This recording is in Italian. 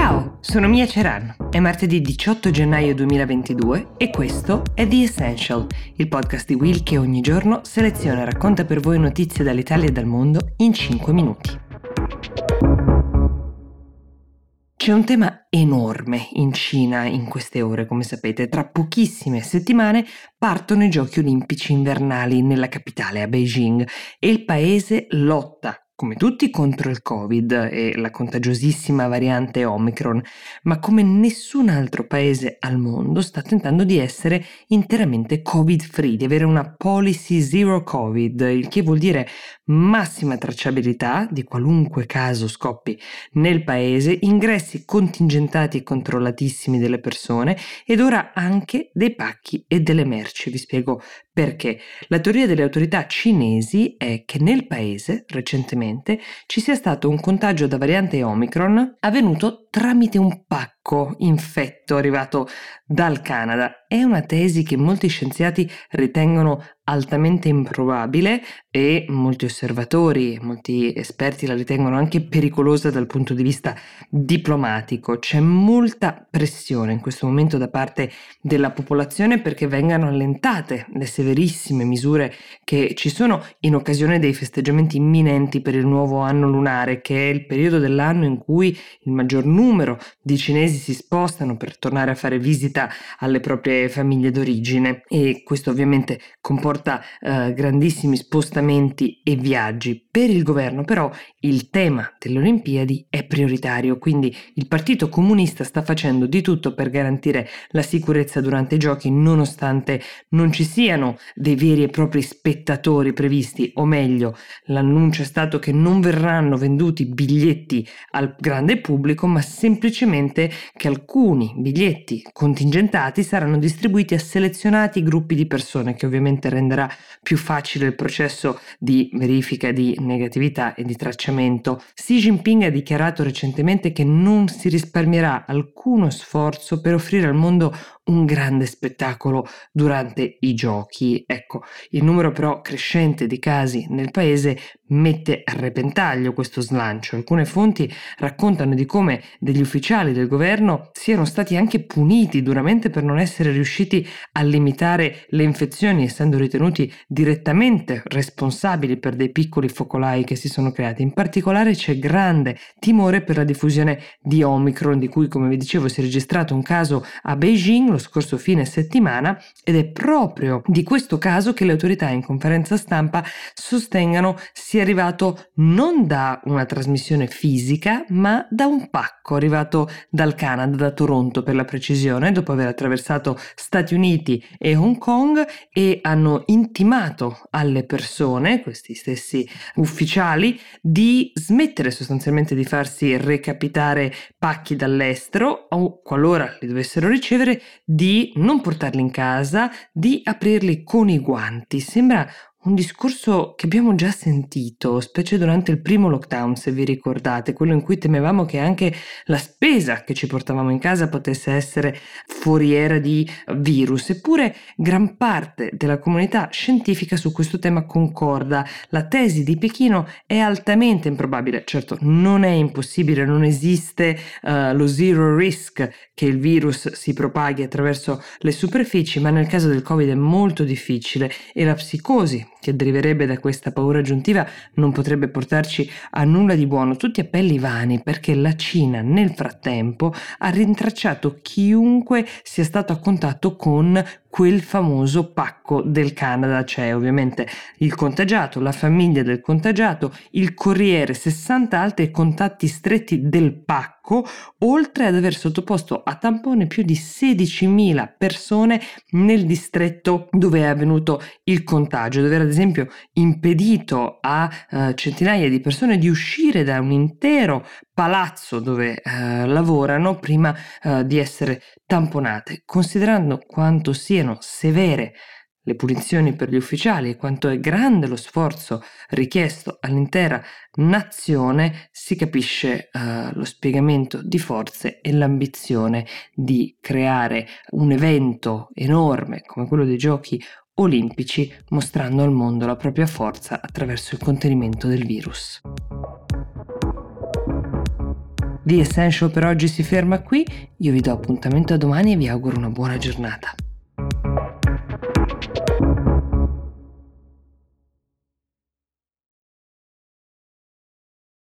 Ciao, sono Mia Ceran. È martedì 18 gennaio 2022 e questo è The Essential, il podcast di Will che ogni giorno seleziona e racconta per voi notizie dall'Italia e dal mondo in 5 minuti. C'è un tema enorme in Cina in queste ore, come sapete. Tra pochissime settimane partono i giochi olimpici invernali nella capitale, a Beijing, e il paese lotta come tutti contro il Covid e la contagiosissima variante Omicron, ma come nessun altro paese al mondo sta tentando di essere interamente Covid-free, di avere una policy zero Covid, il che vuol dire massima tracciabilità di qualunque caso scoppi nel paese, ingressi contingentati e controllatissimi delle persone ed ora anche dei pacchi e delle merci. Vi spiego perché. La teoria delle autorità cinesi è che nel paese recentemente recentemente ci sia stato un contagio da variante Omicron avvenuto tramite un pacco infetto arrivato dal Canada. È una tesi che molti scienziati ritengono altamente improbabile e molti osservatori, molti esperti la ritengono anche pericolosa dal punto di vista diplomatico. C'è molta pressione in questo momento da parte della popolazione perché vengano allentate le severissime misure che ci sono in occasione dei festeggiamenti imminenti per il nuovo anno lunare, che è il periodo dell'anno in cui il maggior numero di cinesi si spostano per tornare a fare visita alle proprie famiglie d'origine e questo ovviamente comporta eh, grandissimi spostamenti e viaggi. Per il governo però il tema delle Olimpiadi è prioritario, quindi il Partito Comunista sta facendo di tutto per garantire la sicurezza durante i giochi nonostante non ci siano dei veri e propri spettatori previsti, o meglio, l'annuncio è stato che non verranno venduti biglietti al grande pubblico, ma semplicemente che alcuni biglietti contingentati saranno distribuiti a selezionati gruppi di persone che ovviamente renderà più facile il processo di verifica di negatività e di tracciamento. Xi Jinping ha dichiarato recentemente che non si risparmierà alcuno sforzo per offrire al mondo un grande spettacolo durante i giochi. Ecco, il numero però crescente di casi nel paese mette a repentaglio questo slancio. Alcune fonti raccontano di come degli ufficiali del governo siano stati anche puniti duramente per non essere riusciti a limitare le infezioni, essendo ritenuti direttamente responsabili per dei piccoli focolai che si sono creati. In particolare c'è grande timore per la diffusione di Omicron, di cui come vi dicevo si è registrato un caso a Beijing lo scorso fine settimana ed è proprio di questo caso che le autorità in conferenza stampa sostengano sia arrivato non da una trasmissione fisica ma da un pacco arrivato dal Canada, da Toronto per la precisione, dopo aver attraversato Stati Uniti e Hong Kong e hanno intimato alle persone, questi stessi ufficiali, di smettere sostanzialmente di farsi recapitare pacchi dall'estero o qualora li dovessero ricevere di non portarli in casa, di aprirli con i guanti. Sembra un discorso che abbiamo già sentito, specie durante il primo lockdown, se vi ricordate, quello in cui temevamo che anche la spesa che ci portavamo in casa potesse essere foriera di virus. Eppure gran parte della comunità scientifica su questo tema concorda. La tesi di Pechino è altamente improbabile. Certo, non è impossibile, non esiste uh, lo zero risk che il virus si propaghi attraverso le superfici, ma nel caso del Covid è molto difficile e la psicosi che deriverebbe da questa paura aggiuntiva non potrebbe portarci a nulla di buono. Tutti appelli vani perché la Cina nel frattempo ha rintracciato chiunque sia stato a contatto con quel famoso pacco del Canada, cioè ovviamente. Il contagiato, la famiglia del contagiato, il corriere, 60 altri contatti stretti del pacco, oltre ad aver sottoposto a tampone più di 16.000 persone nel distretto dove è avvenuto il contagio, dove ad esempio impedito a uh, centinaia di persone di uscire da un intero palazzo dove uh, lavorano prima uh, di essere tamponate, considerando quanto siano severe le punizioni per gli ufficiali e quanto è grande lo sforzo richiesto all'intera nazione, si capisce uh, lo spiegamento di forze e l'ambizione di creare un evento enorme come quello dei giochi olimpici mostrando al mondo la propria forza attraverso il contenimento del virus. The Essential per oggi si ferma qui, io vi do appuntamento a domani e vi auguro una buona giornata.